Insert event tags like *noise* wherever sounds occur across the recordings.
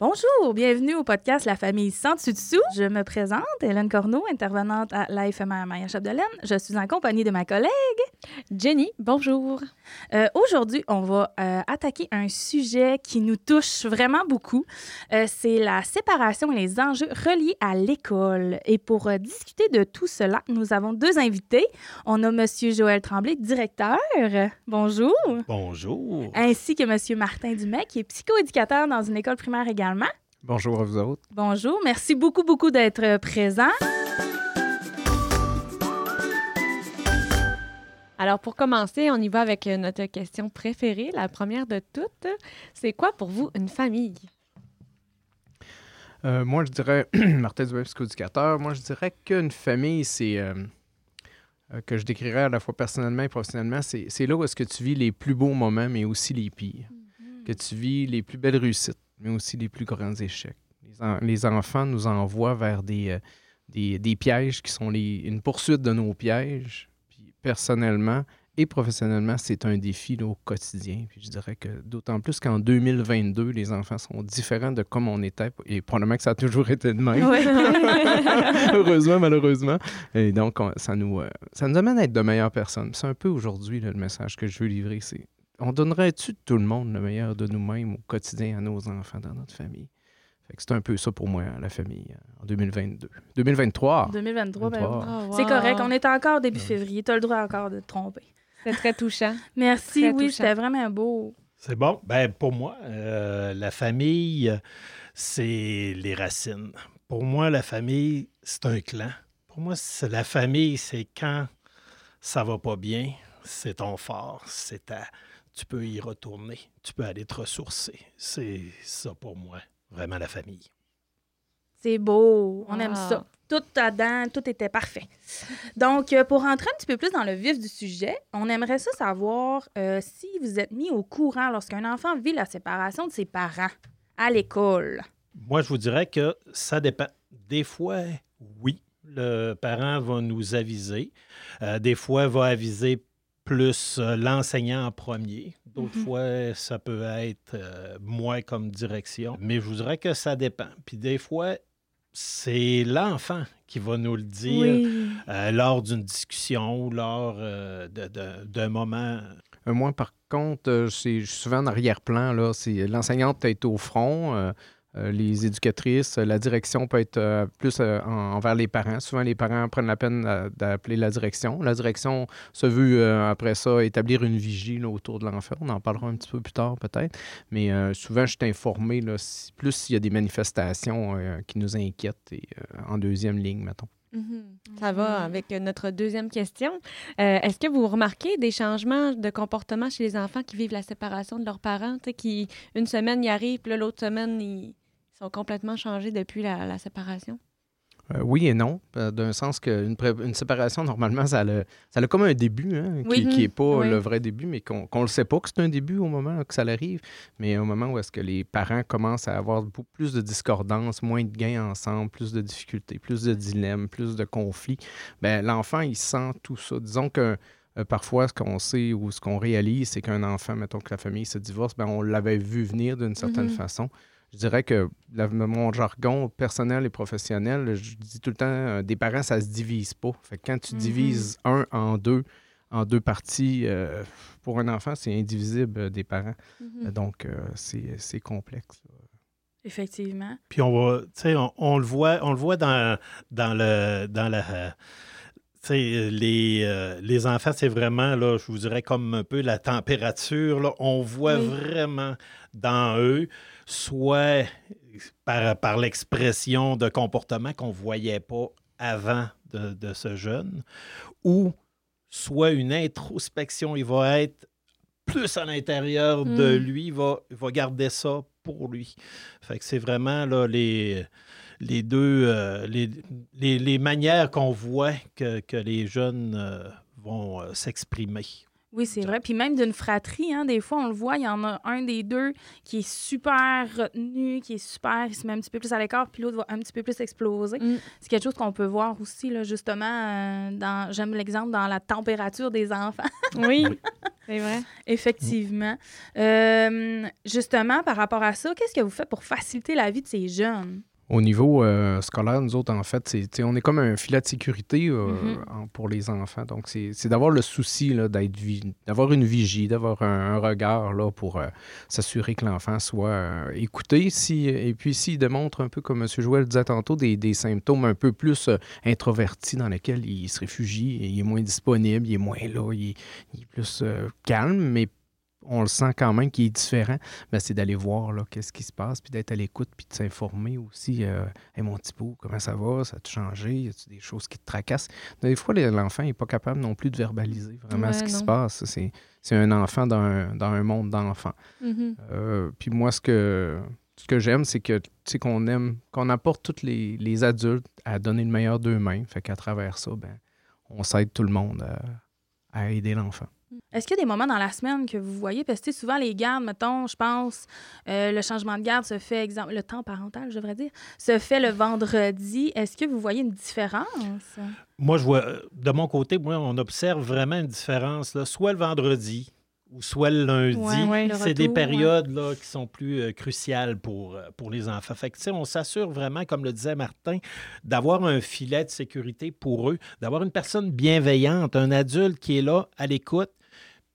Bonjour, bienvenue au podcast La famille sans dessus dessous. Je me présente, Hélène Corneau, intervenante à l'AFMR Maya Chapdelaine. Je suis en compagnie de ma collègue Jenny. Bonjour. Euh, Aujourd'hui, on va euh, attaquer un sujet qui nous touche vraiment beaucoup. Euh, C'est la séparation et les enjeux reliés à l'école. Et pour euh, discuter de tout cela, nous avons deux invités. On a Monsieur Joël Tremblay, directeur. Bonjour. Bonjour. Ainsi que Monsieur Martin Dumais, qui est psychoéducateur dans une école primaire également. Bonjour à vous autres. Bonjour, merci beaucoup, beaucoup d'être euh, présent. Alors, pour commencer, on y va avec notre question préférée, la première de toutes. C'est quoi pour vous une famille? Euh, moi, je dirais, *clears throat* Martin Dubé, psychoéducateur, moi, je dirais qu'une famille, c'est. euh, euh, que je décrirais à la fois personnellement et professionnellement, c'est c'est là où est-ce que tu vis les plus beaux moments, mais aussi les pires. Que tu vis les plus belles réussites, mais aussi les plus grands échecs. Les, en- les enfants nous envoient vers des, euh, des, des pièges qui sont les, une poursuite de nos pièges. Puis personnellement et professionnellement, c'est un défi là, au quotidien. Puis je dirais que d'autant plus qu'en 2022, les enfants sont différents de comme on était. Et probablement que ça a toujours été de même. Ouais. *laughs* Heureusement, malheureusement. Et donc, on- ça, nous, euh, ça nous amène à être de meilleures personnes. C'est un peu aujourd'hui le message que je veux livrer. C'est on donnerait-tu tout le monde le meilleur de nous-mêmes au quotidien à nos enfants dans notre famille? Fait que c'est un peu ça pour moi, la famille, euh, en 2022. 2023. 2023, ben, 2023. Oh, c'est correct. On est encore début Ouais. février. Tu as le droit encore de te tromper. C'est très touchant. *laughs* Merci, Très oui, c'était vraiment beau. C'est bon. Ben, pour moi, euh, la famille, c'est les racines. Pour moi, la famille, c'est un clan. Pour moi, c'est la famille, c'est quand ça va pas bien, c'est ton fort, c'est ta... Tu peux y retourner, tu peux aller te ressourcer. C'est ça pour moi, vraiment la famille. C'est beau. On aime Wow. ça. Tout dedans, tout était parfait. Donc, euh, pour rentrer un petit peu plus dans le vif du sujet, on aimerait ça savoir euh, si vous êtes mis au courant lorsqu'un enfant vit la séparation de ses parents à l'école. Moi, je vous dirais que ça dépend. Des fois, oui, le parent va nous aviser. Euh, des fois, va aviser plus euh, l'enseignant en premier. D'autres Mhm. fois, ça peut être euh, moi comme direction. Mais je vous dirais que ça dépend. Puis des fois, c'est l'enfant qui va nous le dire Oui. euh, lors d'une discussion ou lors euh, de- de- d'un moment. Moi, par contre, c'est je suis souvent en arrière-plan. là. C'est l'enseignante peut être au front, les éducatrices, euh, la direction peut être euh, plus euh, en- envers les parents. Souvent, les parents prennent la peine d'a- d'appeler la direction. La direction se veut, euh, après ça, établir une vigie là, autour de l'enfant. On en parlera un petit peu plus tard, peut-être. Mais euh, souvent, je suis informé, là, si- plus s'il y a des manifestations euh, qui nous inquiètent, et, euh, en deuxième ligne, mettons. Ça va avec euh, notre deuxième question. Euh, Est-ce que vous remarquez des changements de comportement chez les enfants qui vivent la séparation de leurs parents, qui une semaine y arrivent, puis là, l'autre semaine, ils sont complètement changés depuis la, la séparation? Euh, oui et non, euh, d'un sens qu'une une séparation, *laughs* normalement, ça a, ça a comme un début, hein, qui n'est pas Oui. le vrai début, mais qu'on ne le sait pas que c'est un début au moment que ça arrive, mais au moment où est-ce que les parents commencent à avoir beaucoup plus de discordance, moins de gains ensemble, plus de difficultés, plus de dilemmes, plus de conflits, ben, l'enfant, il sent tout ça. Disons que euh, parfois, ce qu'on sait ou ce qu'on réalise, c'est qu'un enfant, mettons que la famille se divorce, ben, on l'avait vu venir d'une certaine Mhm. façon. Je dirais que la- mon jargon personnel et professionnel, je dis tout le temps, euh, des parents, ça se divise pas. Fait que quand tu Mhm. divises un en deux, en deux parties, euh, pour un enfant, c'est indivisible euh, des parents. Mhm. Euh, Donc, euh, c'est c'est complexe. Effectivement. Puis on va, tu sais, on, on le voit, on le voit dans, dans le, dans la, euh, tu sais, les, euh, les enfants, c'est vraiment là, je vous dirais comme un peu la température. Là, on voit Oui. vraiment dans eux, soit par, par l'expression de comportement qu'on voyait pas avant de, de ce jeune, ou soit une introspection. Il va être plus à l'intérieur de Mm. lui, il va, il va garder ça pour lui. Fait que c'est vraiment là, les, les deux euh, les, les, les manières qu'on voit que, que les jeunes euh, vont euh, s'exprimer. Oui, c'est vrai. Puis même d'une fratrie, hein, des fois, on le voit, il y en a un des deux qui est super retenu, qui est super, il se met un petit peu plus à l'écart, puis l'autre va un petit peu plus exploser. Mm. C'est quelque chose qu'on peut voir aussi, là, justement, euh, dans, j'aime l'exemple, dans la température des enfants. *laughs* Oui, c'est vrai. Effectivement. Euh, justement, par rapport à ça, qu'est-ce que vous faites pour faciliter la vie de ces jeunes? Au niveau euh, scolaire, nous autres, en fait, c'est, on est comme un filet de sécurité euh, Mhm. pour les enfants. Donc, c'est, c'est d'avoir le souci là, d'être vi- d'avoir une vigie, d'avoir un, un regard là, pour euh, s'assurer que l'enfant soit écouté. Si, et puis, s'il démontre un peu, comme M. Joël disait tantôt, des, des symptômes un peu plus introvertis dans lesquels il se réfugie, il est moins disponible, il est moins là, il est, il est plus calme, mais on le sent quand même qu'il est différent, ben, c'est d'aller voir là, qu'est-ce qui se passe, puis d'être à l'écoute, puis de s'informer aussi. Euh, hey, mon petit comment ça va? Ça a-tu changé? Y a-tu des choses qui te tracassent? Des fois, l'enfant n'est pas capable non plus de verbaliser vraiment Ouais, ce qui se passe. C'est, c'est un enfant dans un, dans un monde d'enfants. Mhm. Euh, puis moi, ce que, ce que j'aime, c'est que qu'on aime, qu'on apporte tous les, les adultes à donner le meilleur d'eux-mêmes. Fait qu'à travers ça, ben, on s'aide tout le monde à, à aider l'enfant. Est-ce qu'il y a des moments dans la semaine que vous voyez? Parce que souvent, les gardes, mettons, je pense, euh, le changement de garde se fait, exemple, le temps parental, je devrais dire, se fait le vendredi. Est-ce que vous voyez une différence? Moi, je vois, euh, de mon côté, moi, on observe vraiment une différence, là, soit le vendredi ou soit le lundi. Ouais, ouais, le c'est des ouais. périodes là, qui sont plus euh, cruciales pour, pour les enfants. Fait que, tu sais, on s'assure vraiment, comme le disait Martin, d'avoir un filet de sécurité pour eux, d'avoir une personne bienveillante, un adulte qui est là à l'écoute,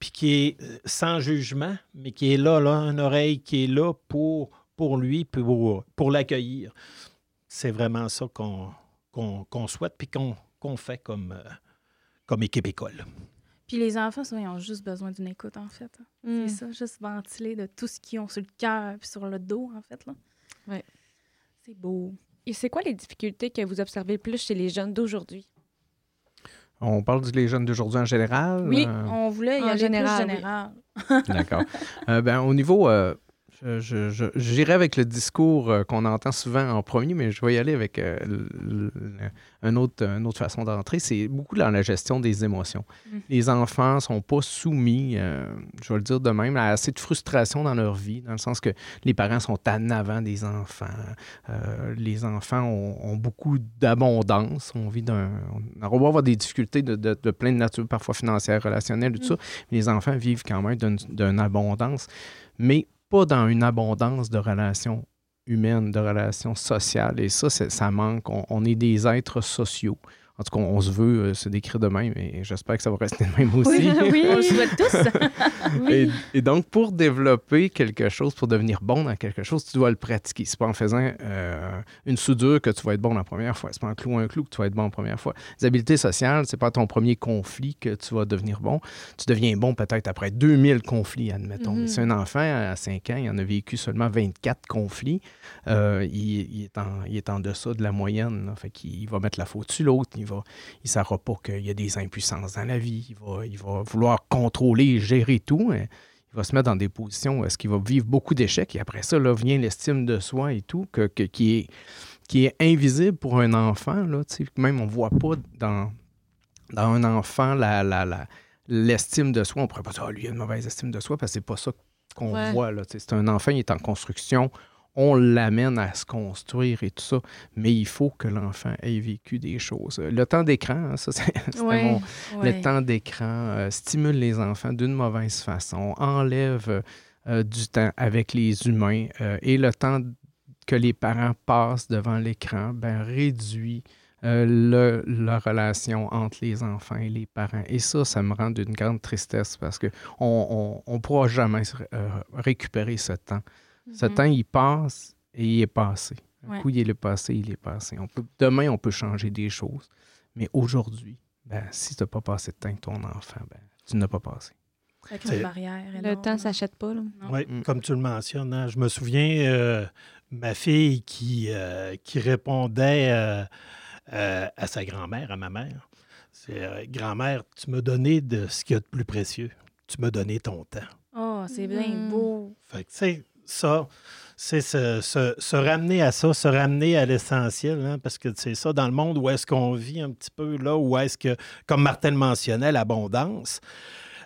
puis qui est euh, sans jugement, mais qui est là, là, une oreille qui est là pour, pour lui, puis pour, pour l'accueillir. C'est vraiment ça qu'on qu'on qu'on souhaite, puis qu'on qu'on fait comme, euh, comme équipe école. Puis les enfants, souvent, ils ont juste besoin d'une écoute, en fait. Mm. C'est ça, juste ventiler de tout ce qu'ils ont sur le cœur puis sur le dos, en fait. là. Ouais. C'est beau. Et c'est quoi les difficultés que vous observez le plus chez les jeunes d'aujourd'hui? On parle des jeunes d'aujourd'hui en général. Oui, euh, on voulait y en aller général, plus oui. général. D'accord. Euh, ben, au niveau, j'irai avec le discours euh, qu'on entend souvent en premier, mais je vais y aller avec euh, le- autre, une autre façon d'entrer. C'est beaucoup dans la gestion des émotions. Mhm. Les enfants ne sont pas soumis, euh, je vais le dire de même, à assez de frustration dans leur vie, dans le sens que les parents sont en avant des enfants. Euh, les enfants ont, ont beaucoup d'abondance. On vit d'un. On va avoir des difficultés de, de, de plein de nature, parfois financières, relationnelles, tout ça. Mais les enfants vivent quand même d'une abondance, mais pas dans une abondance de relations humaines, de relations sociales. Et ça, ça manque. On, on est des êtres sociaux. En tout cas, on se veut euh, se décrire de même et j'espère que ça va rester de même aussi. oui. *laughs* On le souhaite tous. *laughs* Et, et donc, pour développer quelque chose, pour devenir bon dans quelque chose, tu dois le pratiquer. C'est pas en faisant euh, une soudure que tu vas être bon la première fois. C'est pas en clouant un clou que tu vas être bon la première fois. Les habiletés sociales, c'est pas ton premier conflit que tu vas devenir bon. Tu deviens bon peut-être après 2000 conflits, admettons. Mhm. Mais si un enfant à 5 ans, il en a vécu seulement 24 conflits, euh, il, il est en, il est en deçà de la moyenne. là. Fait qu'il va mettre la faute sur l'autre. Il va, il ne saura pas qu'il y a des impuissances dans la vie. Il va, il va vouloir contrôler et gérer tout. hein. Il va se mettre dans des positions où est-ce qu'il va vivre beaucoup d'échecs. Et après ça, là, vient l'estime de soi et tout, que, que- qui, est, qui est invisible pour un enfant. Là. Même on ne voit pas dans, dans un enfant la, la, la- l'estime de soi. On pourrait pas dire, ah, lui, il a une mauvaise estime de soi, parce que c'est pas ça qu'on Ouais. voit. Là, c'est un enfant, il est en construction. On l'amène à se construire et tout ça, mais il faut que l'enfant ait vécu des choses. Le temps d'écran, hein, ça, *laughs* c'est, Ouais. mon, Ouais. le temps d'écran euh, stimule les enfants d'une mauvaise façon, enlève euh, du temps avec les humains euh, et le temps que les parents passent devant l'écran ben, réduit euh, le- la relation entre les enfants et les parents. Et ça, ça me rend d'une grande tristesse parce qu'on on, on pourra jamais euh, récupérer ce temps. Ce Mhm. temps, il passe et il est passé. Un Ouais. coup, il est passé, il est passé. On peut, demain, on peut changer des choses. Mais aujourd'hui, ben, si tu n'as pas passé de temps avec ton enfant, ben, tu n'as pas passé. C'est- une barrière Le temps s'achète pas. Oui, Mm. comme tu le mentionnes, hein, je me souviens, euh, ma fille qui, euh, qui répondait euh, euh, à sa grand-mère, à ma mère. C'est euh, Grand-mère, tu m'as donné de ce qu'il y a de plus précieux. Tu m'as donné ton temps. Oh, c'est bien Mm. beau. Fait que, tu sais, ça, c'est se, se- se ramener à ça, se ramener à l'essentiel, hein, parce que c'est ça, dans le monde où est-ce qu'on vit un petit peu, là, où est-ce que, comme Martin le mentionnait, l'abondance,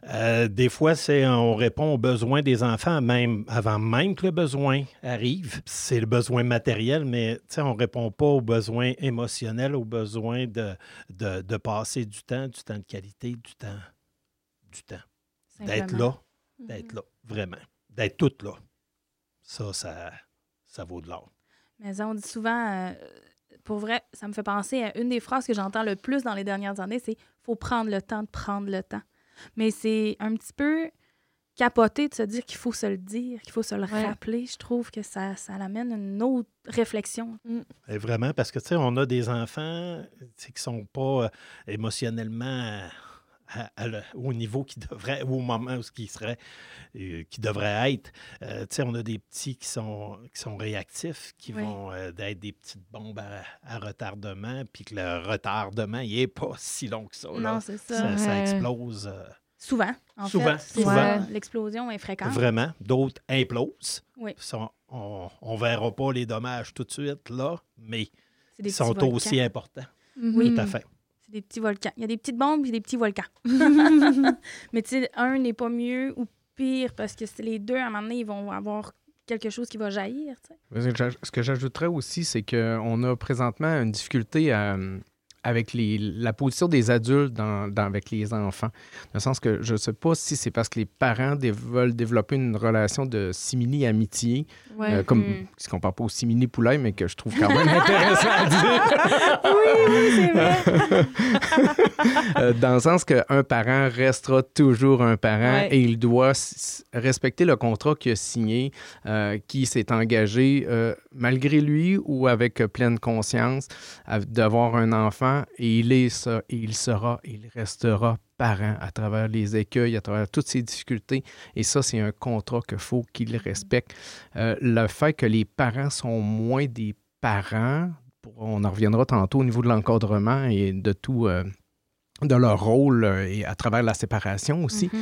Euh, des fois, c'est on répond aux besoins des enfants même avant même que le besoin arrive. C'est le besoin matériel, mais on ne répond pas aux besoins émotionnels, aux besoins de, de, de, passer du temps, du temps de qualité, du temps, du temps. D'être là, d'être là, vraiment. D'être toute là. Ça, ça, ça vaut de l'or. Mais on dit souvent, euh, pour vrai, ça me fait penser à une des phrases que j'entends le plus dans les dernières années, c'est faut prendre le temps de prendre le temps. Mais c'est un petit peu capoté de se dire qu'il faut se le dire, qu'il faut se le rappeler. Je trouve que ça, ça amène une autre réflexion. Mm. vraiment, parce que, tu sais, on a des enfants qui ne sont pas euh, émotionnellement au niveau qui devrait, au moment où qui serait, euh, qui devrait être. Euh, on a des petits qui sont, qui sont réactifs, qui vont euh, être des petites bombes à, retardement, puis que le retardement, il n'est pas *laughs* si long que ça. Non, c'est ça. Ça, explose. Souvent, en souvent, fait. Souvent. L'explosion est fréquente. Vraiment. D'autres implosent. Oui. on ne verra pas les dommages tout de suite, là, mais ils sont aussi importants. Oui. Tout à fait des petits volcans. Il y a des petites bombes et des petits volcans. *laughs* Mais tu sais, un n'est pas mieux ou pire parce que les deux, à un moment donné, ils vont avoir quelque chose qui va jaillir. Ce que j'ajouterais aussi, c'est qu'on a présentement une difficulté à, avec les, la position des adultes dans, avec les enfants. Dans le sens que je ne sais pas si c'est parce que les parents veulent développer une relation de simili-amitié, euh, comme mm. ce qu'on parle pas au simili-poulet, mais que je trouve quand même intéressant à dire. *laughs* oui, oui, c'est vrai. *laughs* Euh, dans le sens qu'un parent restera toujours un parent et il doit respecter le contrat qu'il a signé, euh, qui s'est engagé malgré lui ou avec pleine conscience d'avoir un enfant et il est il sera, il restera parent à travers les écueils, à travers toutes ces difficultés. Et ça, c'est un contrat qu'il faut qu'il respecte. Euh, le fait que les parents sont moins des parents, on en reviendra tantôt au niveau de l'encadrement et de tout. Euh, de leur rôle euh, et à travers la séparation aussi, mm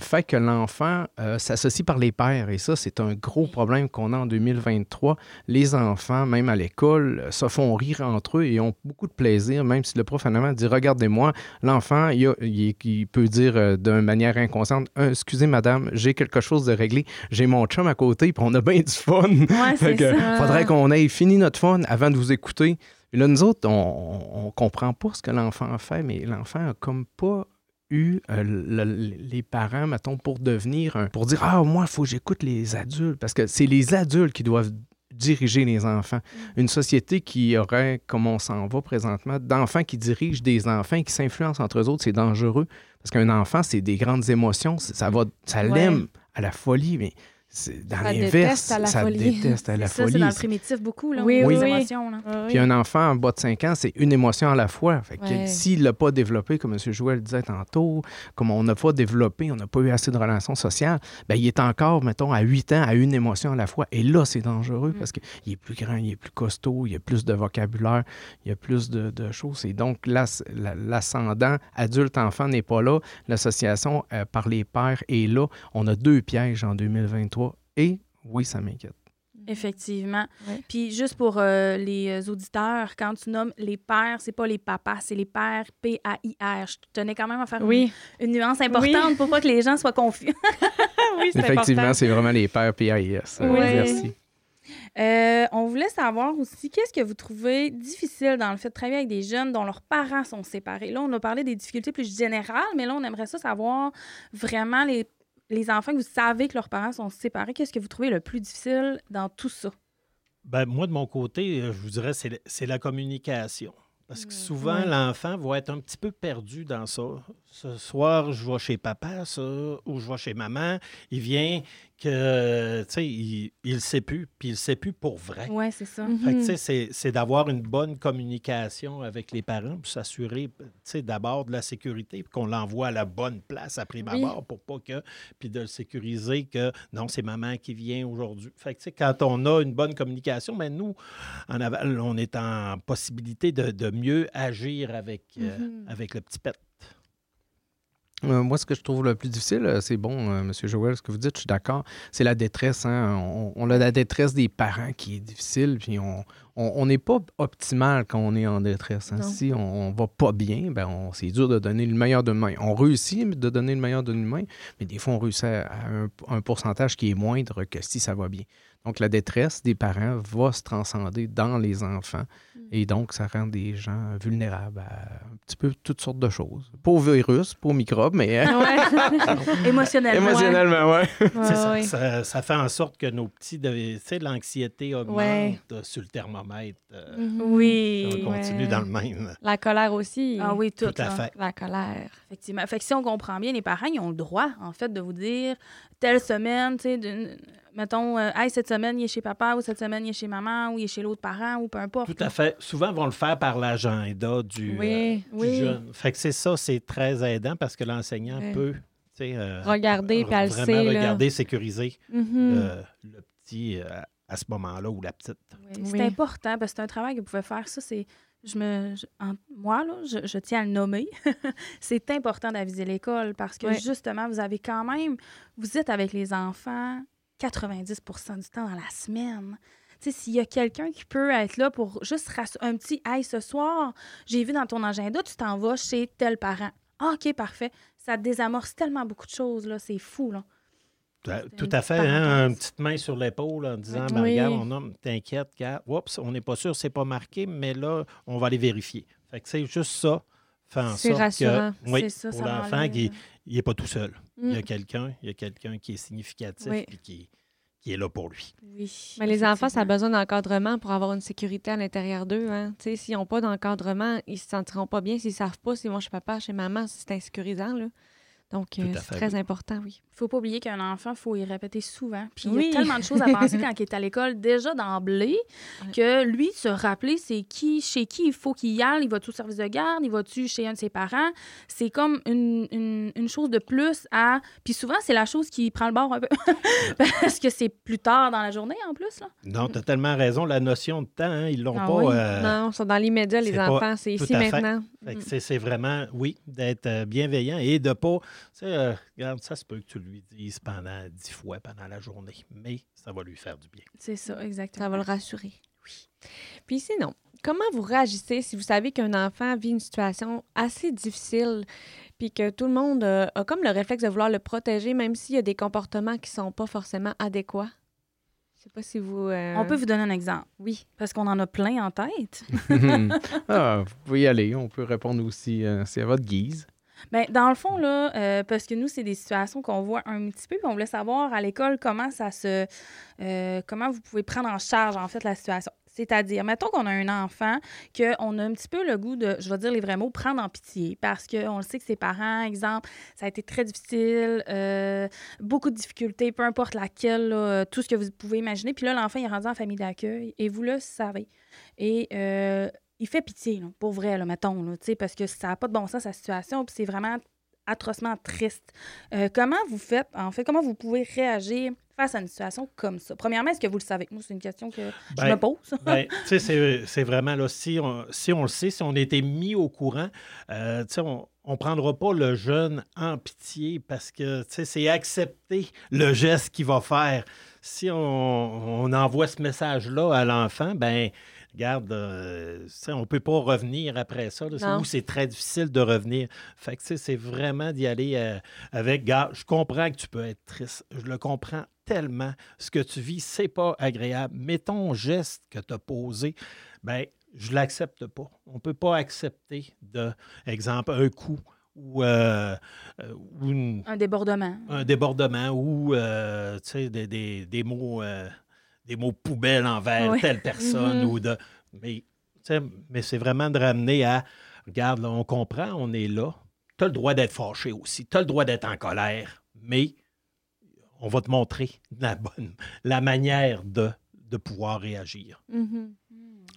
fait que l'enfant euh, s'associe par les pères. Et ça, c'est un gros problème qu'on a en 2023. Les enfants, même à l'école, se font rire entre eux et ont beaucoup de plaisir, même si le prof finalement dit Regardez-moi, l'enfant, il, peut dire d'une manière inconsciente Excusez, madame, j'ai quelque chose de réglé. J'ai mon chum à côté, puis on a bien du fun. Ouais, *laughs* faudrait qu'on ait fini notre fun avant de vous écouter. Et là, nous autres, on ne comprend pas ce que l'enfant fait, mais l'enfant a comme pas eu euh, les parents, mettons, pour devenir un, pour dire Ah, moi, il faut que j'écoute les adultes. Parce que c'est les adultes qui doivent diriger les enfants. Mm. Une société qui aurait, comme on s'en va présentement, d'enfants qui dirigent des enfants qui s'influencent entre eux autres, c'est dangereux. Parce qu'un enfant, c'est des grandes émotions. Ça va, ça l'aime à la folie, mais dans l'inverse, ça déteste à la ça, folie. C'est dans le primitif beaucoup, là, oui, oui. émotions. Là. Puis un enfant en bas de 5 ans, c'est une émotion à la fois. Fait que s'il ne l'a pas développé, comme M. Jouel disait tantôt, comme on n'a pas développé, on n'a pas eu assez de relations sociales, ben, il est encore, mettons, à 8 ans, à une émotion à la fois. Et là, c'est dangereux mm. parce qu'il est plus grand, il est plus costaud, il y a plus de vocabulaire, il y a plus de, choses. Et donc, l'ascendant adulte-enfant n'est pas là. L'association euh, par les pères est là. On a deux pièges en 2023 et oui, ça m'inquiète. Effectivement. Puis juste pour euh, les euh, auditeurs, quand tu nommes les pères, c'est pas les papas, c'est les pères P-A-I-R. Je tenais quand même à faire une, nuance importante pour pas que les gens soient confus. *laughs* oui, Effectivement, c'est vraiment les pères P-A-I-S. Merci. Euh, on voulait savoir aussi qu'est-ce que vous trouvez difficile dans le fait de travailler avec des jeunes dont leurs parents sont séparés? Là, on a parlé des difficultés plus générales, mais là, on aimerait ça savoir vraiment les les enfants que vous savez que leurs parents sont séparés, qu'est-ce que vous trouvez le plus difficile dans tout ça? Ben, moi, de mon côté, euh, je vous dirais, c'est la communication. Parce que mmh. souvent, l'enfant va être un petit peu perdu dans ça. Ce soir, je vais chez papa, ça, ou je vais chez maman. Il vient, que, tu sais, il ne sait plus, puis il ne sait plus pour vrai. Oui, c'est ça. tu sais, c'est d'avoir une bonne communication avec les parents pour s'assurer, tu sais, d'abord de la sécurité, puis qu'on l'envoie à la bonne place à prime abord pour pas que, puis de le sécuriser que, non, c'est maman qui vient aujourd'hui. Fait que, tu sais, quand on a une bonne communication, mais ben, nous, en aval, on est en possibilité de, de mieux agir avec, euh, avec le petit pet. Euh, moi, ce que je trouve le plus difficile, euh, c'est bon, euh, M. Joël, ce que vous dites, je suis d'accord, c'est la détresse. hein. On, on a la détresse des parents qui est difficile, puis on n'est pas optimal quand on est en détresse. hein. Si on, on va pas bien, ben c'est dur de donner le meilleur de nous-mêmes. On réussit de donner le meilleur de nous-mêmes, mais des fois, on réussit à à un, un pourcentage qui est moindre que si ça va bien. Donc, la détresse des parents va se transcender dans les enfants. Et donc, ça rend des gens vulnérables à un petit peu toutes sortes de choses. Pas au virus, pas aux microbes, mais *laughs* Émotionnellement. émotionnellement, ouais. *laughs* C'est Ouais, ça, ouais. ça, ça fait en sorte que nos petits, de- tu sais, l'anxiété augmente Ouais. sur le thermomètre. euh, Mhm. Oui. on continue ouais. dans le même. La colère aussi. Ah oui, tout. Tout à là. fait. La colère. Effectivement. Fait que si on comprend bien, les parents, ils ont le droit, en fait, de vous dire telle semaine, tu sais, d'une- mettons, euh, hey, cette semaine, il est chez papa, ou cette semaine, il est chez maman, ou il est chez l'autre parent, ou peu importe. Tout à fait. Souvent, ils vont le faire par l'agenda du, Oui, euh, du oui. jeune. Fait que c'est ça, c'est très aidant parce que l'enseignant Ouais. peut, tu sais, euh, Regarder, vraiment là. regarder, sécuriser Mhm. euh, le petit euh, à ce moment-là ou la petite. Oui, C'est Oui. important parce que c'est un travail que vous pouvez faire. Ça, c'est. Je me, je- en- moi, là, je, je tiens à le nommer. *laughs* c'est important d'aviser l'école parce que justement, vous avez quand même. Vous êtes avec les enfants 90% du temps dans la semaine. Tu sais, s'il y a quelqu'un qui peut être là pour juste rassurer un petit Hey, ce soir, j'ai vu dans ton agenda, tu t'en vas chez tel parent. Ah, OK, parfait. Ça désamorce tellement beaucoup de choses, là. C'est fou, là. Tout à- fait, hein, une petite main sur l'épaule en disant Oui. ben, regarde, mon homme, t'inquiète, regarde, oups, on n'est pas sûr, c'est pas marqué, mais là, on va aller vérifier. Fait que c'est juste ça, fait en C'est sorte rassurant. que oui, C'est ça, pour l'enfant, m'enlève. Qu'il n'est pas tout seul. Il y a Mm. quelqu'un, il y a quelqu'un qui est significatif Oui. et qui, qui est là pour lui. Oui. Mais les enfants, ça a besoin d'encadrement pour avoir une sécurité à l'intérieur d'eux. Hein. Tu sais, S'ils n'ont pas d'encadrement, ils se sentiront pas bien. S'ils savent pas s'ils vont chez papa, chez maman, c'est insécurisant. Là. Donc, euh, c'est très oui. important, oui. faut pas oublier qu'un enfant, il faut y répéter souvent. Puis il y a tellement de choses à penser *laughs* quand il est à l'école, déjà d'emblée, Ouais. que lui, se rappeler c'est qui, chez qui il faut qu'il y aille. Il va-tu au service de garde? Il va-tu chez un de ses parents? C'est comme une, une- une chose de plus à... Puis souvent, c'est la chose qui prend le bord un peu. *laughs* Parce que c'est plus tard dans la journée, en plus. Là. Non, tu as tellement raison, la notion de temps, hein, ils l'ont Ah pas. oui. euh, non, c'est dans l'immédiat, les enfants. C'est ici maintenant. Mm. c'est- c'est vraiment, oui, d'être euh, bienveillant et de pas. Tu sais, euh, regarde, ça se peut que tu lui dises pendant dix fois pendant la journée, mais ça va lui faire du bien. C'est ça, exactement. Ça va le rassurer. Oui. Puis sinon, comment vous réagissez si vous savez qu'un enfant vit une situation assez difficile, puis que tout le monde euh, a comme le réflexe de vouloir le protéger, même s'il y a des comportements qui sont pas forcément adéquats? Je sais pas si vous... euh, On peut vous donner un exemple, Oui. parce qu'on en a plein en tête. *laughs* *laughs* Ah, vous pouvez y aller. On peut répondre aussi. euh, c'est à votre guise. Bien, dans le fond, là, euh, parce que nous, c'est des situations qu'on voit un petit peu, puis on voulait savoir à l'école comment ça se. euh, comment vous pouvez prendre en charge, en fait, la situation. C'est-à-dire, mettons qu'on a un enfant, qu'on a un petit peu le goût de, je vais dire les vrais mots, prendre en pitié, parce qu'on le sait que ses parents, exemple, ça a été très difficile, euh, beaucoup de difficultés, peu importe laquelle, tout ce que vous pouvez imaginer. Puis là, l'enfant, est rendu en famille d'accueil, et vous le savez. Et il fait pitié, là, pour vrai, là, mettons, là, parce que ça n'a pas de bon sens, sa situation, puis c'est vraiment atrocement triste. Euh, comment vous faites, en fait, comment vous pouvez réagir face à une situation comme ça? Premièrement, est-ce que vous le savez? Moi, c'est une question que je Ben, me pose. Ben, *laughs* c'est- c'est vraiment là, si on, si on le sait, si on a été mis au courant, euh, on ne prendra pas le jeune en pitié parce que, c'est accepter le geste qu'il va faire. Si on, on envoie ce message-là à l'enfant, ben regarde, euh, on ne peut pas revenir après ça. C'est- Non. Ou c'est très difficile de revenir. Fait que, c'est vraiment d'y aller euh, avec, gars, je comprends que tu peux être triste. Je le comprends tellement. Ce que tu vis, c'est pas agréable. Mais ton geste que tu as posé, ben je l'accepte pas. On peut pas accepter de, exemple, un coup ou, euh, euh, ou une- Un débordement. un débordement ou euh, des, des- des mots euh, des mots poubelles envers Oui. telle personne Mhm. ou de mais c'est vraiment de ramener à regarde là, on comprend on est là tu as le droit d'être fâché aussi tu as le droit d'être en colère mais on va te montrer la bonne la manière de, de pouvoir réagir Mhm.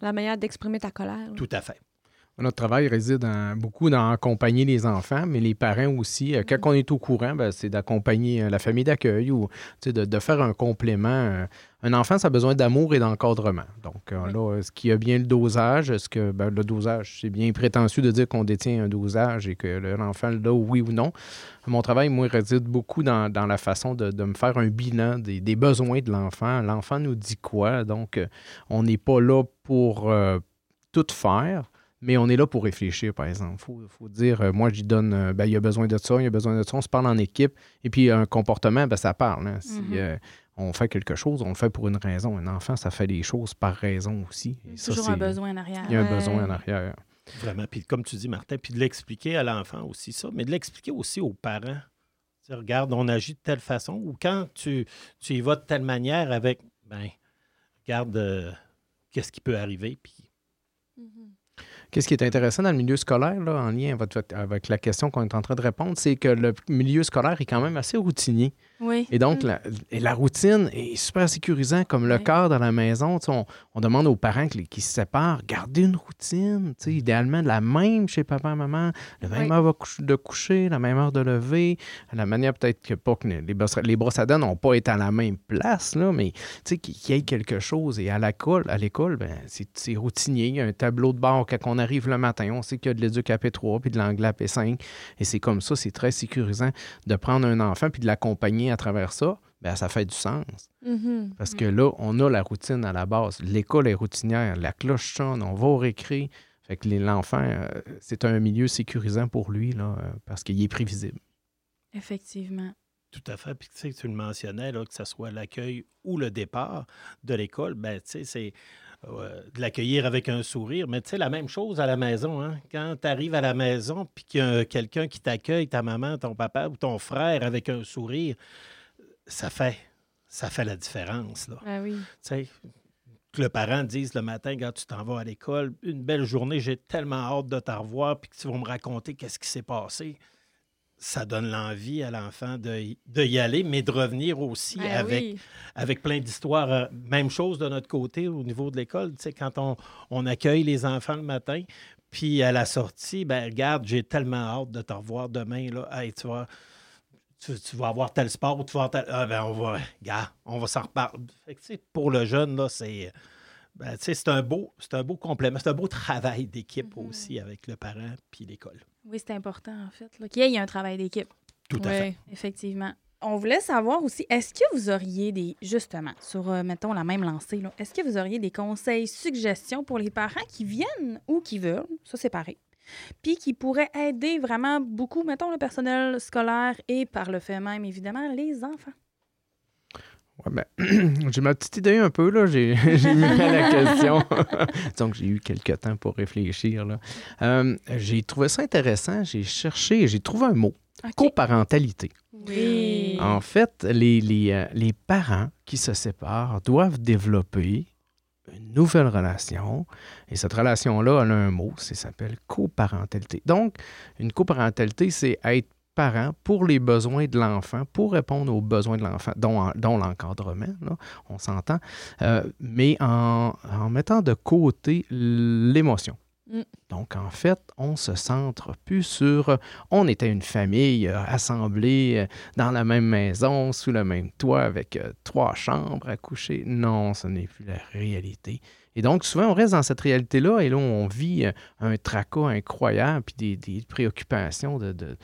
La manière d'exprimer ta colère. tout à fait Notre travail réside en- beaucoup dans accompagner les enfants, mais les parents aussi. Euh, Quand on est au courant, ben, c'est d'accompagner euh, la famille d'accueil ou de, de faire un complément. euh. Un enfant, ça a besoin d'amour et d'encadrement. Donc là, est-ce qu'il y a bien le dosage? Est-ce que ben, le dosage, c'est bien prétentieux de dire qu'on détient un dosage et que le- l'enfant l'a, oui ou non? Mon travail, moi, réside beaucoup dans, dans la façon de, de me faire un bilan des, des besoins de l'enfant. L'enfant nous dit quoi? Donc, on n'est pas là pour euh, tout faire, mais on est là pour réfléchir, par exemple. Il faut, faut dire, euh, moi, j'y donne, euh, ben, il y a besoin de ça, il y a besoin de ça. On se parle en équipe. Et puis, un comportement, ben, ça parle. hein. Si Mhm. euh, on fait quelque chose, on le fait pour une raison. Un enfant, ça fait les choses par raison aussi. Et ça, Toujours c'est- un besoin en arrière. Il y a un Ouais. besoin en arrière. Vraiment. Puis comme tu dis, Martin, puis de l'expliquer à l'enfant aussi, ça, mais de l'expliquer aussi aux parents. Tu sais, regarde, on agit de telle façon, ou quand tu, tu y vas de telle manière avec, ben, regarde euh, qu'est-ce qui peut arriver, puis Qu'est-ce qui est intéressant dans le milieu scolaire, là, en lien avec, la question qu'on est en train de répondre, c'est que le milieu scolaire est quand même assez routinier. Oui. Et donc, Mm. la, et la routine est super sécurisant, comme le cadre à la maison. Tu sais, On, on demande aux parents qui, qui se séparent, gardez une routine, tu sais, idéalement la même chez papa et maman, la même Oui. heure de coucher- de la même heure de lever, la manière peut-être que pas que les, brosses, les brosses à dents n'ont pas été à la même place, là, mais tu sais, qu'il y ait quelque chose. Et à l'école, à l'école, ben, c'est routinier. Il y a un tableau de bord quand on arrive le matin. On sait qu'il y a de l'éduc à P3 puis de l'anglais à P5. Et c'est comme ça, c'est très sécurisant de prendre un enfant puis de l'accompagner à travers ça. Ben, ça fait du sens. Mhm. Parce que là, on a la routine à la base. L'école est routinière. La cloche sonne, on va au récré. Fait que l'enfant, euh, c'est un milieu sécurisant pour lui, là, euh, parce qu'il est prévisible. Effectivement. Tout à fait. Puis tu sais, tu le mentionnais, là, que ce soit l'accueil ou le départ de l'école, ben, tu sais, c'est euh, de l'accueillir avec un sourire. Mais tu sais, la même chose à la maison. Hein? Quand tu arrives à la maison puis qu'il y a quelqu'un qui t'accueille, ta maman, ton papa ou ton frère avec un sourire, ça fait, ça fait la différence. Là. Ah oui. Tu sais, que le parent dise le matin, quand tu t'en vas à l'école, une belle journée, j'ai tellement hâte de te revoir, puis que tu vas me raconter qu'est-ce qui s'est passé. Ça donne l'envie à l'enfant de, y- de y aller, mais de revenir aussi Ah avec, oui. avec plein d'histoires. Euh, Même chose de notre côté au niveau de l'école. Tu sais, quand on, on accueille les enfants le matin, puis à la sortie, ben regarde, j'ai tellement hâte de te revoir demain. Là. Hey, tu, vas, tu, tu vas avoir tel sport, tu vas avoir tel... Ah, ben on va, gars, on va s'en reparler. Fait que, tu sais, pour le jeune, là, c'est... ben, c'est un beau, c'est un beau complément, c'est un beau travail d'équipe Mhm. aussi avec le parent puis l'école. Oui, c'est important, en fait, là, qu'il y ait un travail d'équipe. Tout à fait. Ouais. Effectivement. On voulait savoir aussi, est-ce que vous auriez des, justement, sur, euh, mettons, la même lancée, est-ce que vous auriez des conseils, suggestions pour les parents qui viennent ou qui veulent, ça c'est pareil, puis qui pourraient aider vraiment beaucoup, mettons, le personnel scolaire et par le fait même, évidemment, les enfants? Ouais, ben, *clears throat* j'ai ma petite idée un peu, là. J'ai *laughs* j'ai mis à la question. *laughs* Donc, j'ai eu quelques temps pour réfléchir, là. Euh, j'ai trouvé ça intéressant. J'ai cherché, j'ai trouvé un mot. Coparentalité. Oui. En fait, les, les, euh, les parents qui se séparent doivent développer une nouvelle relation. Et cette relation-là, elle a un mot, ça s'appelle coparentalité. Donc, une coparentalité, c'est être parent pour les besoins de l'enfant, pour répondre aux besoins de l'enfant, dont, dont l'encadrement, on s'entend, euh, mais en, en mettant de côté l'émotion. Mm. Donc, en fait, on se centre plus sur on était une famille euh, assemblée euh, dans la même maison, sous le même toit, avec trois chambres à coucher. Non, ce n'est plus la réalité. Et donc, souvent, on reste dans cette réalité-là et là, on vit un tracas incroyable, puis des, des préoccupations de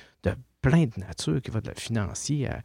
plein de nature, qui va de la financier à,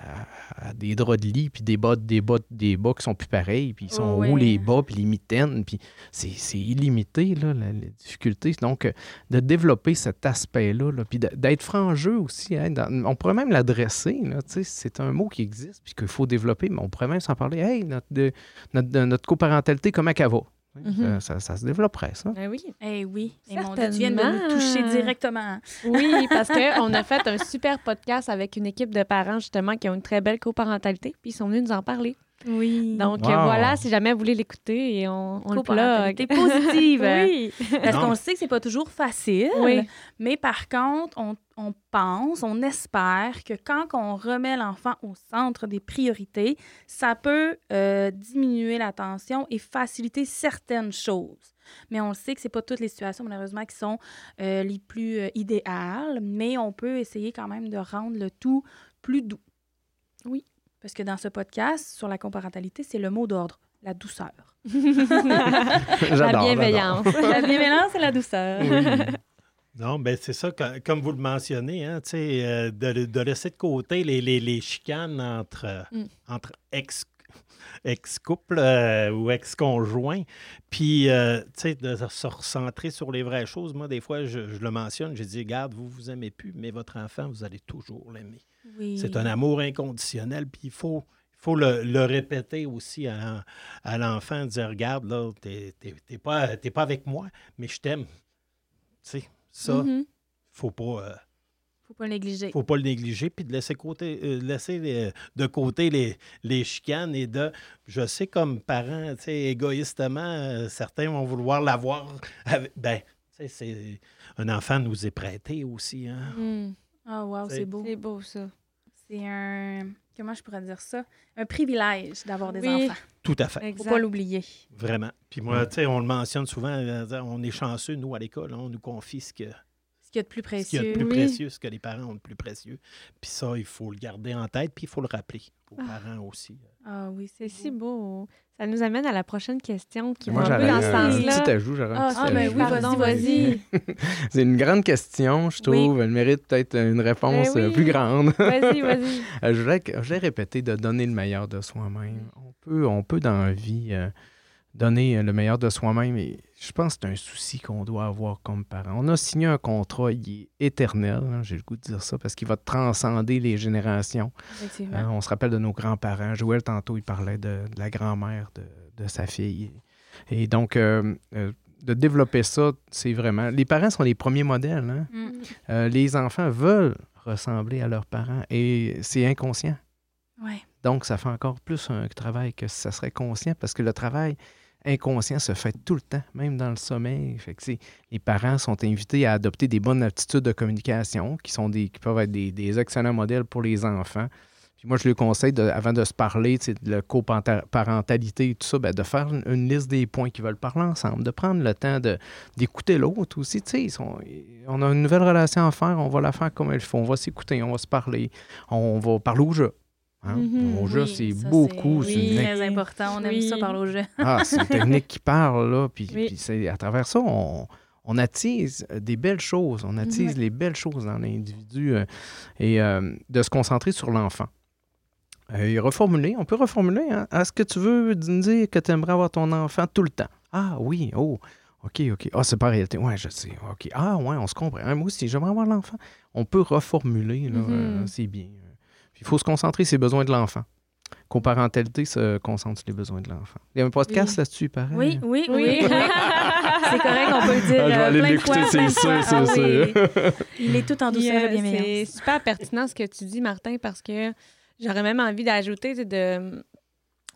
à- à des draps de lit, puis des bas, des bas, des bas qui sont plus pareils, puis ils sont où les bas, puis les mitaines, puis c'est c'est illimité, là, la, la difficulté. Donc, euh, de développer cet aspect-là, là, puis d'être franc jeu aussi. hein, dans- on pourrait même l'adresser. C'est un mot qui existe, puis qu'il faut développer, mais on pourrait même s'en parler. Hey, notre, de- notre, de- notre coparentalité, comment qu'elle va? Mhm. ça, ça- ça se développerait, ça. Ah oui. Eh oui. Et mon Dieu, tu viens de nous toucher directement. Oui, parce qu'on *laughs* a fait un super podcast avec une équipe de parents, justement, qui ont une très belle coparentalité, puis ils sont venus nous en parler. Oui. Donc Wow. voilà, si jamais vous voulez l'écouter, et on, on le plug. Positive. *laughs* oui. Parce qu'on sait que c'est pas toujours facile. Oui. Mais par contre, on, on pense, on espère que quand on remet l'enfant au centre des priorités, ça peut euh, diminuer la tension et faciliter certaines choses. Mais on le sait que c'est pas toutes les situations, malheureusement, qui sont euh, les plus euh, idéales, mais on peut essayer quand même de rendre le tout plus doux. Oui. Parce que dans ce podcast sur la comparentalité, c'est le mot d'ordre, la douceur. *laughs* La bienveillance. *laughs* la bienveillance et la douceur. Non, ben c'est ça, co- comme vous le mentionnez, hein, tu sais, euh, de, de laisser de côté les, les- les chicanes entre, Mm. entre ex, *laughs* ex-couples euh, ou ex-conjoints, puis euh, tu sais, de se recentrer sur les vraies choses. Moi, des fois, je, je le mentionne, je dis, regarde, vous vous aimez plus, mais votre enfant, vous allez toujours l'aimer. Oui. C'est un amour inconditionnel, puis il faut, le, le répéter aussi à, à l'enfant, dire, regarde, là, t'es pas, pas avec moi, mais je t'aime. Tu sais, ça, Mhm. faut pas, euh, Faut pas le négliger. faut pas le négliger, puis de laisser, côté, euh, laisser les- de côté les, les chicanes et de, je sais comme parent, tu sais, égoïstement, euh, certains vont vouloir l'avoir. avec- Ben, c'est un enfant nous est prêté aussi, hein. Mm. Ah, wow, C'est- beau. C'est beau, ça. C'est un. Comment je pourrais dire ça? Un privilège d'avoir des Oui. enfants. Tout à fait. Faut Exact. pas l'oublier. Vraiment. Puis moi, tu sais, on le mentionne souvent, euh, on est chanceux, nous, à l'école, hein, on nous confie ce, que, qu'il y a de plus ce qu'il y a de précieux. plus Oui. précieux, ce que les parents ont de plus précieux. Puis ça, il faut le garder en tête, puis il faut le rappeler aux Ah. parents aussi. Ah oui, C'est si beau. Ça nous amène à la prochaine question qui Moi, va un peu dans ce un sens-là. petit ajout. j'aurais un Ah, petit ah, ben oui, vas-y, vas-y. *laughs* C'est une grande question, je Oui. trouve. Elle mérite peut-être une réponse Ben euh, oui. plus grande. Vas-y, vas-y. *laughs* Euh, je voulais, je voulais répéter de donner le meilleur de soi-même. On peut, on peut dans la vie euh, donner euh, le meilleur de soi-même et je pense que c'est un souci qu'on doit avoir comme parent. On a signé un contrat, il est éternel, hein, j'ai le goût de dire ça, parce qu'il va transcender les générations. Hein, on se rappelle de nos grands-parents. Joël, tantôt, il parlait de, de la grand-mère de, de sa fille. Et donc, euh, euh, de développer ça, c'est vraiment... Les parents sont les premiers modèles. hein. Mm. Les enfants veulent ressembler à leurs parents et c'est inconscient. Ouais. Donc, ça fait encore plus un travail que si ça serait conscient parce que le travail inconscient se fait tout le temps, même dans le sommeil. Fait les parents sont invités à adopter des bonnes attitudes de communication qui, sont des, qui peuvent être des, des excellents modèles pour les enfants. Puis moi, je leur conseille, avant de se parler de la coparentalité et tout ça, ben, de faire une, liste des points qu'ils veulent parler ensemble, de prendre le temps d'écouter l'autre aussi. On a une nouvelle relation à faire, on va la faire comme il faut, on va s'écouter, on va se parler, on va parler au jeu. Hein? Mhm. Au jeu, Oui, c'est beaucoup. c'est Oui. très important. On aime Oui. ça parler aux jeunes. ah, c'est une technique qui parle, là. Puis, Oui. puis c'est à travers ça, on, on attise des belles choses. On attise les belles choses dans l'individu euh, et euh, de se concentrer sur l'enfant. Euh, et reformuler, on peut reformuler. Hein? Est-ce que tu veux nous dire que tu aimerais avoir ton enfant tout le temps? Ah oui, oh, OK, OK. Ah, c'est pas réalité. Ouais, je sais. OK. Ah, ouais, on se comprend. Moi aussi, j'aimerais avoir l'enfant. On peut reformuler, là. Mhm. euh, c'est bien. Il faut se concentrer sur les besoins de l'enfant. Coparentalité se concentre sur les besoins de l'enfant. Il y a un podcast Oui. là-dessus, pareil. Oui, oui, oui. Oui. *laughs* c'est correct, on peut le dire. Ah, je vais euh, aller plein de l'écouter, fois, c'est plein de sûr, fois. c'est Ah sûr. Il est tout en douceur et Puis, euh, C'est bienveillance. super pertinent ce que tu dis, Martin, parce que j'aurais même envie d'ajouter de,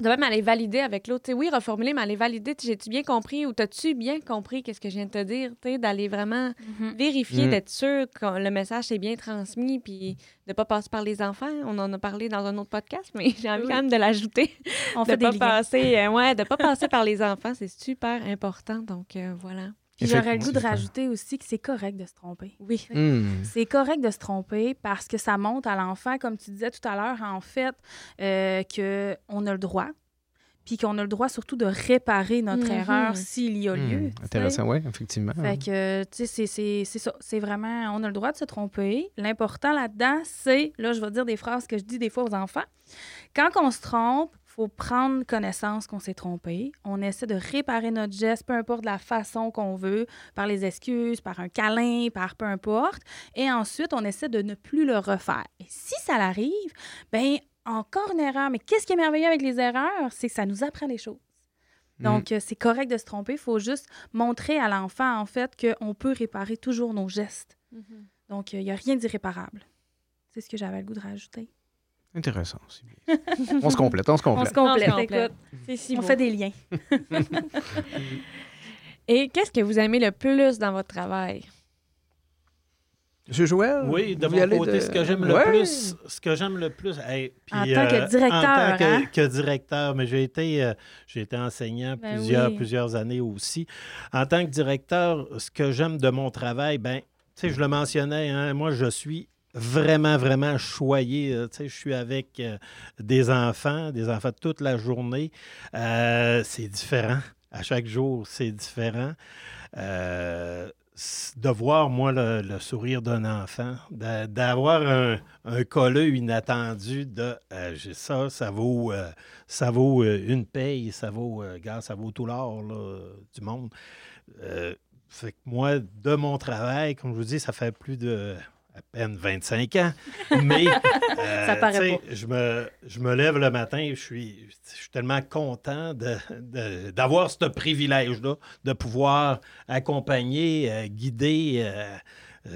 de même aller valider avec l'autre. Oui, reformuler, mais aller valider. J'ai-tu bien compris ou t'as-tu bien compris qu'est-ce que je viens de te dire? D'aller vraiment Mhm. vérifier, Mm. d'être sûr que le message est bien transmis, puis de ne pas passer par les enfants. On en a parlé dans un autre podcast, mais *laughs* j'ai envie Oui. quand même de l'ajouter. On *laughs* de fait pas passer, euh, ouais, de pas passer par les enfants, c'est super important. Donc euh, voilà. Puis J'aurais le goût de rajouter aussi que c'est correct de se tromper. Oui. Hmm. C'est correct de se tromper parce que ça montre à l'enfant, comme tu disais tout à l'heure, en fait, euh, qu'on a le droit. Puis qu'on a le droit surtout de réparer notre Mhm. erreur s'il y a lieu. Hmm. sais. Intéressant, oui, effectivement. Fait que, tu sais, c'est- c'est c'est ça. C'est vraiment, on a le droit de se tromper. L'important là-dedans, c'est, là, je vais dire des phrases que je dis des fois aux enfants. Quand on se trompe, faut prendre connaissance qu'on s'est trompé. On essaie de réparer notre geste, peu importe la façon qu'on veut, par les excuses, par un câlin, par peu importe. Et ensuite, on essaie de ne plus le refaire. Et si ça l'arrive, ben encore une erreur. Mais qu'est-ce qui est merveilleux avec les erreurs? C'est que ça nous apprend des choses. Donc, euh, c'est correct de se tromper. Il faut juste montrer à l'enfant, en fait, qu'on peut réparer toujours nos gestes. Donc, il n'y a rien d'irréparable. C'est ce que j'avais le goût de rajouter. Intéressant. bien. *laughs* on se complète, on se On complète. se complète, On se complète. écoute. Si on beau. fait des liens. *laughs* Et qu'est-ce que vous aimez le plus dans votre travail? Monsieur Joël? Oui, de mon côté, de- ce que j'aime le plus, ce que j'aime le plus, hey, puis, En tant que directeur, en tant que, hein? que directeur, mais j'ai été, euh, j'ai été enseignant Ben plusieurs, oui. plusieurs années aussi. En tant que directeur, ce que j'aime de mon travail, ben, tu sais, je le mentionnais, hein, moi, je suis vraiment, vraiment choyé. euh, tu je suis avec euh, des enfants, des enfants toute la journée. Euh, c'est différent. À chaque jour, c'est différent. De voir, moi, le, sourire d'un enfant, d'a- d'avoir un, un colleux inattendu de j'ai ça, ça vaut, ça vaut une paye, ça vaut, regarde, ça vaut tout l'or du monde. Fait que moi, de mon travail, comme je vous dis, ça fait plus de à peine 25 ans, mais *laughs* euh, Ça paraît Je me, je me lève le matin, je suis, je suis tellement content de- de- d'avoir ce privilège-là, de pouvoir accompagner, euh, guider euh,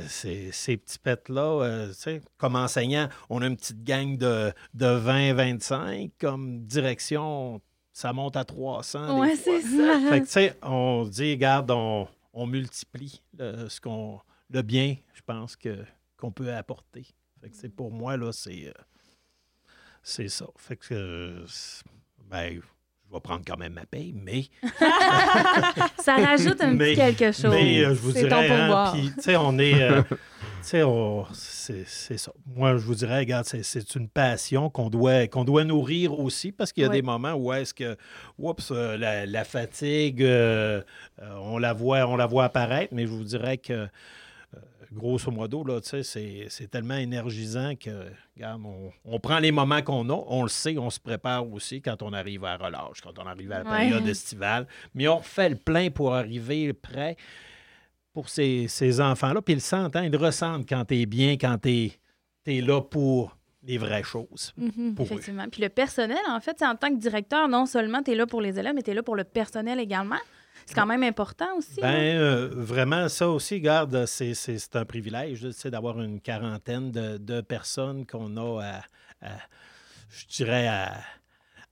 ces, ces petits pets-là. euh, comme enseignant, on a une petite gang de, de 20-25. Comme direction, ça monte à 300. des Ouais, fois. c'est ça. Fait que, tu sais, on se dit, regarde, on, on multiplie le, ce qu'on, le bien, je pense, que, qu'on peut apporter. Fait que c'est pour moi, là, c'est, euh, c'est ça. Fait que, euh, ben, je vais prendre quand même ma paye, mais, *laughs* Ça rajoute un Mais- petit quelque chose. mais euh, je vous C'est dirais, hein, puis, tu sais, on est, euh, on- c'est, c'est ça. Moi, je vous dirais, regarde, c'est, c'est une passion qu'on doit, qu'on doit nourrir aussi, parce qu'il y a des moments où est-ce que, oups, euh, la, la fatigue, euh, euh, on la voit, on la voit apparaître, mais je vous dirais que euh, grosso modo, là, c'est, tellement énergisant que, regarde, on, on prend les moments qu'on a, on le sait, on se prépare aussi quand on arrive à relâche, quand on arrive à la Ouais. période estivale, mais on fait le plein pour arriver prêt pour ces, ces enfants-là, puis ils le sentent, hein, ils le ressentent quand tu es bien, quand tu es, là pour les vraies choses. Mhm. Pour eux. Effectivement. Puis le personnel, en fait, c'est en tant que directeur, non seulement tu es là pour les élèves, mais tu es là pour le personnel également. C'est quand même important aussi. Ben, euh, vraiment, ça aussi, garde, c'est, un privilège d'avoir une quarantaine de, de personnes qu'on a à, à- je dirais, à,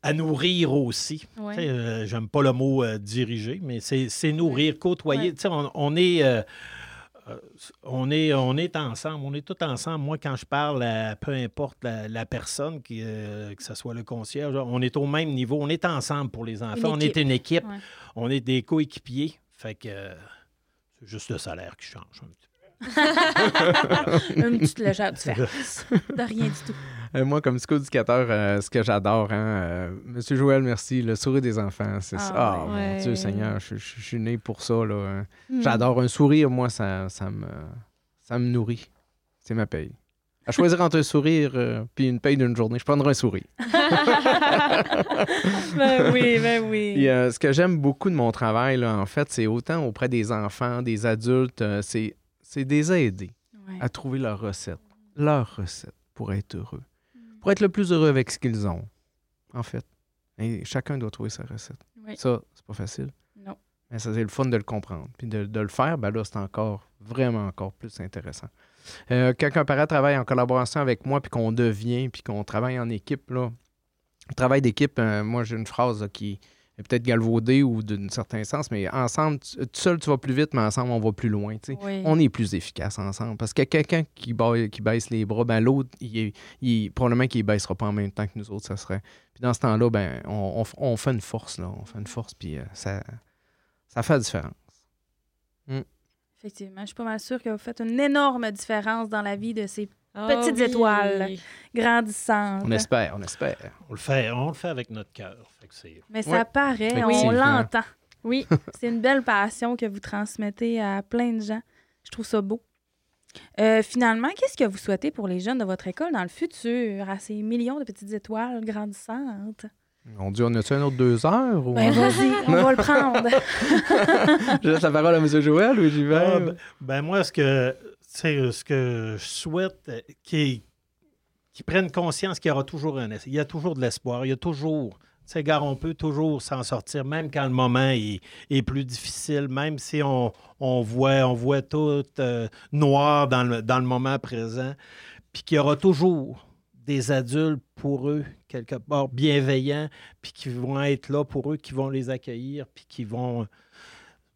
à nourrir aussi. Ouais. Euh, J'aime pas le mot euh, diriger, mais c'est, nourrir, côtoyer. Ouais. Tu sais, On, on est. euh, on est, on est ensemble, on est tous ensemble. Moi, quand je parle à peu importe la, la personne, qui, euh, que ce soit le concierge, on est au même niveau. On est ensemble pour les enfants. on est une équipe. Ouais. On est des coéquipiers. Fait que euh, c'est juste le salaire qui change. un petit *laughs* Une petite légère *laughs* différence. De rien du tout. *laughs* Euh, moi, comme psychoéducateur, euh, ce que j'adore, hein, euh, Monsieur Joël, merci, le sourire des enfants, c'est ça. Ouais. mon Dieu Seigneur, je, je- je suis né pour ça. Là, hein. Hmm. J'adore un sourire, moi, ça, ça, me, ça me nourrit. C'est ma paye. À choisir entre un sourire euh, puis une paye d'une journée, je prendrai un sourire. *laughs* *laughs* ben oui, ben oui. Euh, ce que j'aime beaucoup de mon travail, là, en fait, c'est autant auprès des enfants, des adultes, euh, c'est, c'est des aider Ouais. à trouver leur recette, leur recette pour être heureux, pour être le plus heureux avec ce qu'ils ont, en fait. Et chacun doit trouver sa recette. Oui. Ça, c'est pas facile. Non. Mais ça, c'est le fun de le comprendre. Puis de, de le faire, ben là, c'est encore, vraiment encore plus intéressant. Euh, quand un parent travaille en collaboration avec moi, puis qu'on devient, puis qu'on travaille en équipe, là, le travail d'équipe, euh, moi, j'ai une phrase là, qui peut-être galvaudée ou d'un certain sens, mais ensemble, tu- tout seul, tu vas plus vite, mais ensemble, on va plus loin. Oui. On est plus efficace ensemble. Parce que quelqu'un qui, ba- qui baisse les bras, ben l'autre, il, il- probablement qu'il ne baissera pas en même temps que nous autres, ça serait. Puis dans ce temps-là, ben, on, on fait une force, là. On fait une force, puis euh, ça, ça fait la différence. Effectivement, je suis pas mal sûre que vous faites une énorme différence dans la vie de ces Ah petites oui. étoiles. grandissantes. On espère, on espère. On le fait, on le fait avec notre cœur. Mais ça Ouais. paraît, on l'entend. Oui. *laughs* C'est une belle passion que vous transmettez à plein de gens. Je trouve ça beau. Euh, finalement, qu'est-ce que vous souhaitez pour les jeunes de votre école dans le futur, à ces millions de petites étoiles grandissantes? On dit, on a-tu un autre deux heures? Ou... Ben vas-y, *laughs* on va le prendre. Je laisse la parole à M. Joël ou j'y vais? Ah, ben, ben moi, ce que, ce que je souhaite, euh, qu'ils prennent conscience qu'il y aura toujours un Il y a toujours de l'espoir. Il y a toujours. Tu sais, on peut toujours s'en sortir, même quand le moment est, plus difficile, même si on, on voit, on voit tout euh, noir dans le, dans le moment présent, puis qu'il y aura toujours des adultes pour eux, quelque part, bienveillants, puis qui vont être là pour eux, qui vont les accueillir, puis qui vont.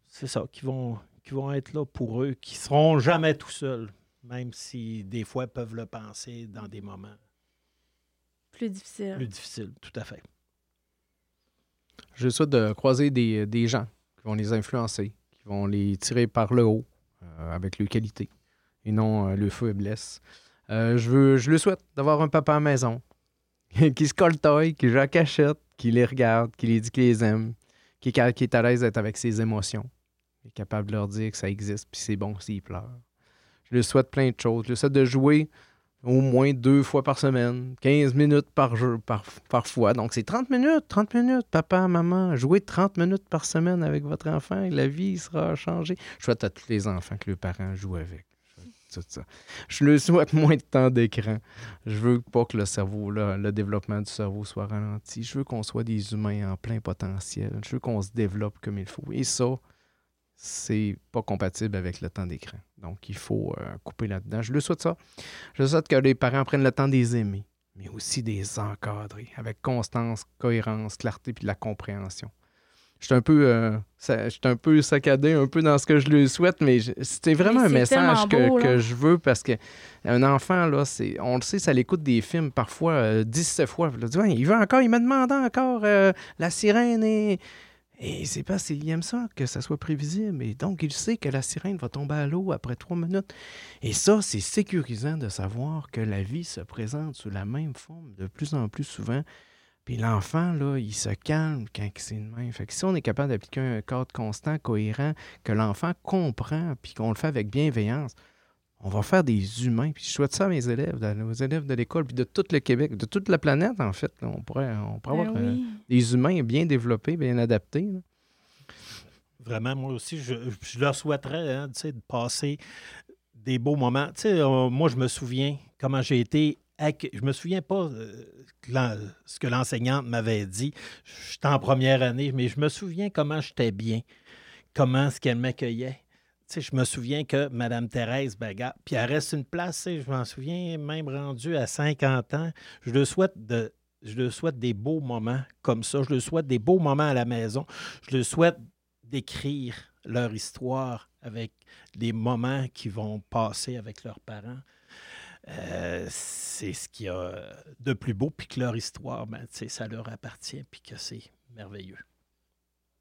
C'est ça, qui vont, qui vont être là pour eux, qui seront jamais tout seuls, même si des fois ils peuvent le penser dans des moments Plus difficile. plus difficiles, tout à fait. Je souhaite de croiser des, des gens qui vont les influencer, qui vont les tirer par le haut euh, avec leur qualité et non euh, le faiblesse. Euh, je, veux, je le souhaite d'avoir un papa à la maison *laughs* qui se coltaille, qui joue à cachette, qui les regarde, qui les dit qu'il les aime, qui qui est à l'aise d'être avec ses émotions, capable de leur dire que ça existe puis c'est bon s'ils pleurent. Je lui souhaite plein de choses. Je lui souhaite de jouer au moins deux fois par semaine, 15 minutes par jour, par, fois. Donc, c'est 30 minutes, 30 minutes, papa, maman. Jouez 30 minutes par semaine avec votre enfant et la vie sera changée. Je souhaite à tous les enfants que leurs parents jouent avec. Tout ça. Je leur souhaite moins de temps d'écran. Je veux pas que le cerveau, là, le développement du cerveau soit ralenti. Je veux qu'on soit des humains en plein potentiel. Je veux qu'on se développe comme il faut. Et ça, c'est pas compatible avec le temps d'écran. Donc, il faut euh, couper là-dedans. Je le souhaite ça. Je souhaite que les parents prennent le temps de les aimer, mais aussi de les encadrer avec constance, cohérence, clarté puis de la compréhension. Je suis un peu, euh, un peu saccadé, un peu dans ce que je lui souhaite, mais c'était vraiment Mais un message beau, que, je veux parce que un enfant, là, c'est, on le sait, ça l'écoute des films parfois euh, 17 fois. Là, il veut encore, il me demande encore euh, la sirène et. Et c'est parce qu'il aime ça, que ça soit prévisible. Et donc, il sait que la sirène va tomber à l'eau après trois minutes. Et ça, c'est sécurisant de savoir que la vie se présente sous la même forme de plus en plus souvent. Puis l'enfant, là, il se calme quand c'est de même. Fait que si on est capable d'appliquer un cadre constant, cohérent, que l'enfant comprend, puis qu'on le fait avec bienveillance, on va faire des humains. Puis je souhaite ça à mes élèves, à- aux élèves de l'école, puis de tout le Québec, de toute la planète, en fait. là. on pourrait, on pourrait Ben avoir euh, des humains bien développés, bien adaptés. là. Vraiment, moi aussi, je, je leur souhaiterais hein, tu sais, de passer des beaux moments. Tu sais, euh, moi, je me souviens comment j'ai été. Je me souviens pas euh, ce que l'enseignante m'avait dit. J'étais en première année, mais je me souviens comment j'étais bien, comment ce qu'elle m'accueillait. Je me souviens que Mme Thérèse Baga, puis elle reste une place, je m'en souviens, même rendu à 50 ans, je le souhaite des beaux moments comme ça. Je le souhaite des beaux moments à la maison. Je le souhaite d'écrire leur histoire avec les moments qu'ils vont passer avec leurs parents. Euh, c'est ce qu'il y a de plus beau, puis que leur histoire, ben, ça leur appartient, puis que c'est merveilleux.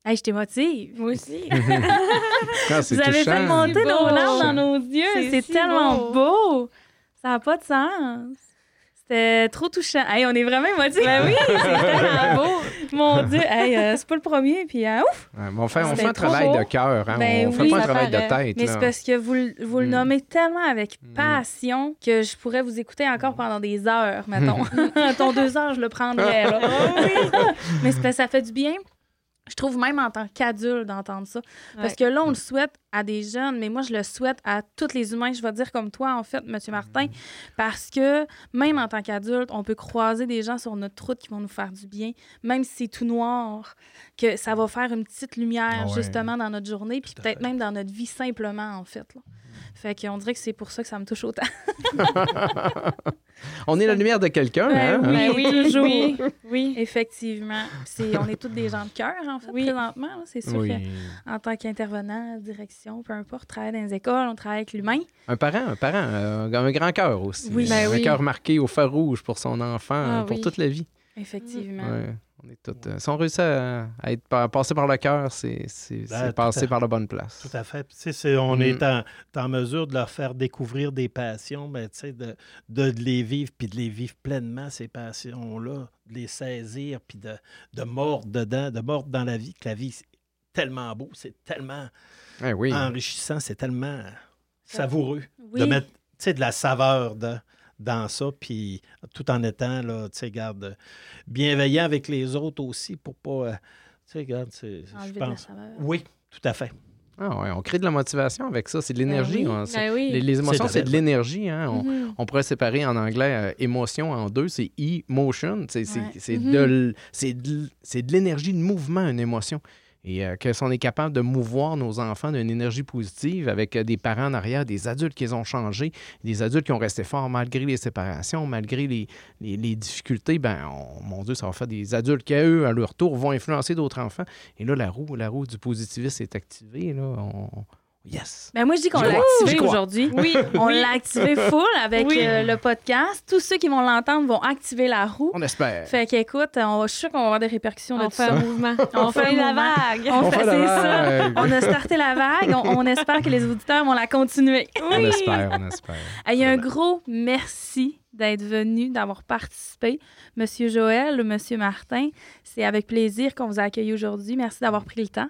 Hey, je t'émotive. Moi aussi. *laughs* C'est Vous avez fait monter nos larmes dans nos yeux. C'est si tellement beau. beau. Ça n'a pas de sens. C'était trop touchant. Hey, on est vraiment émotifs. Ben oui, c'est *laughs* tellement beau. Mon Dieu, hey, euh, c'est pas le premier. Puis, euh, ouf! Ouais, on fait, on C'était fait un travail beau. de cœur. Hein? Ben on fait pas un travail de tête. Mais c'est parce que vous, le- vous le Mm. nommez tellement avec Mm. passion que je pourrais vous écouter encore pendant des heures, mettons. *laughs* Ton deux heures, je le prendrais. Là. Mais c'est parce que ça fait du bien. Je trouve même en tant qu'adulte d'entendre ça. Parce que là, on le souhaite à des jeunes, mais moi, je le souhaite à tous les humains. Je vais dire comme toi, en fait, Monsieur Martin, parce que même en tant qu'adulte, on peut croiser des gens sur notre route qui vont nous faire du bien, même si c'est tout noir, que ça va faire une petite lumière, Ah ouais. justement, dans notre journée, puis peut-être même dans notre vie simplement, en fait. là. Fait qu'on dirait que c'est pour ça que ça me touche autant. *laughs* *laughs* On est la lumière de quelqu'un. Ben hein? oui. Ben oui, toujours. oui, oui. *laughs* Effectivement. C'est, on est toutes des gens de cœur, en fait, Oui. présentement. C'est sûr Oui. que en tant qu'intervenant, direction, peu importe, travaille dans les écoles, on travaille avec l'humain. Un parent, un parent, euh, un grand cœur aussi. Oui. Ben un oui. cœur marqué au fer rouge pour son enfant, Ah pour oui. toute la vie. Effectivement. Ouais, on est toutes, euh, si on réussit à, à être pa- passé par le cœur, c'est c'est- Ben, à- par la bonne place. Tout à fait. Puis, on Mm. est en, en mesure de leur faire découvrir des passions, ben, tu sais, de, de les vivre, puis de les vivre pleinement, ces passions-là, de les saisir, puis de, de mordre dedans, de mordre dans la vie, que la vie, c'est tellement beau, c'est tellement Eh oui. enrichissant, c'est tellement savoureux Oui. de mettre, tu sais, de la saveur de- dans ça, puis tout en étant, là, tu sais, garde, bienveillant avec les autres aussi, pour pas, euh, tu sais, regarde, c'est- je Enlever de la pense... Oui, tout à fait. Ah ouais, on crée de la motivation avec ça. C'est de l'énergie. Ben oui. hein, Ben oui. les, les émotions, C'est de l'énergie. hein. On, Mhm. on pourrait séparer en anglais euh, émotion en deux. C'est emotion. C'est Ouais. Mhm. de, de l'énergie de mouvement, une émotion. Et euh, que si on est capable de mouvoir nos enfants d'une énergie positive avec euh, des parents en arrière, des adultes qui ont changé, des adultes qui ont resté forts malgré les séparations, malgré les, les- difficultés, ben, on- mon Dieu, ça va faire des adultes qui, eux, à leur tour, vont influencer d'autres enfants. Et là, la roue, la roue du positivisme est activée. Là. Yes! Ben moi, je dis qu'on l'a activé aujourd'hui. Oui, On l'a activé full avec Oui. euh, le podcast. Tous ceux qui vont l'entendre vont activer la roue. On espère. Fait qu'écoute, je suis sûre qu'on va avoir des répercussions de on tout fait ça. un mouvement. On On fait fait la vague. On, On fait, fait la c'est ça. On a starté la vague. On, on espère que les auditeurs vont la continuer. On espère, on espère. Hey, un gros merci d'être venu, d'avoir participé. Monsieur Joël, Monsieur Martin, c'est avec plaisir qu'on vous a accueilli aujourd'hui. Merci d'avoir pris le temps.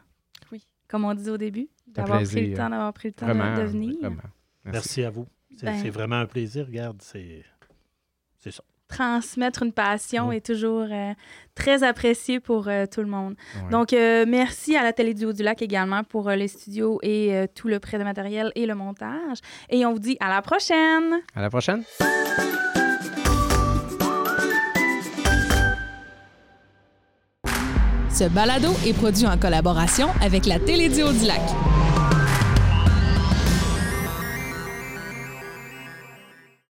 Comme on disait au début, d'avoir pris le temps, d'avoir pris le temps Vraiment. de, de venir. vraiment. Merci à vous. C'est Ben- c'est vraiment un plaisir. Regarde, c'est c'est ça. Transmettre une passion Oui. est toujours euh, très apprécié pour euh, tout le monde. Donc, euh, merci à la Télé du Haut-du-Lac également pour euh, les studios et euh, tout le prêt de matériel et le montage. Et on vous dit à la prochaine! À la prochaine. Ce balado est produit en collaboration avec la Télédio du Lac.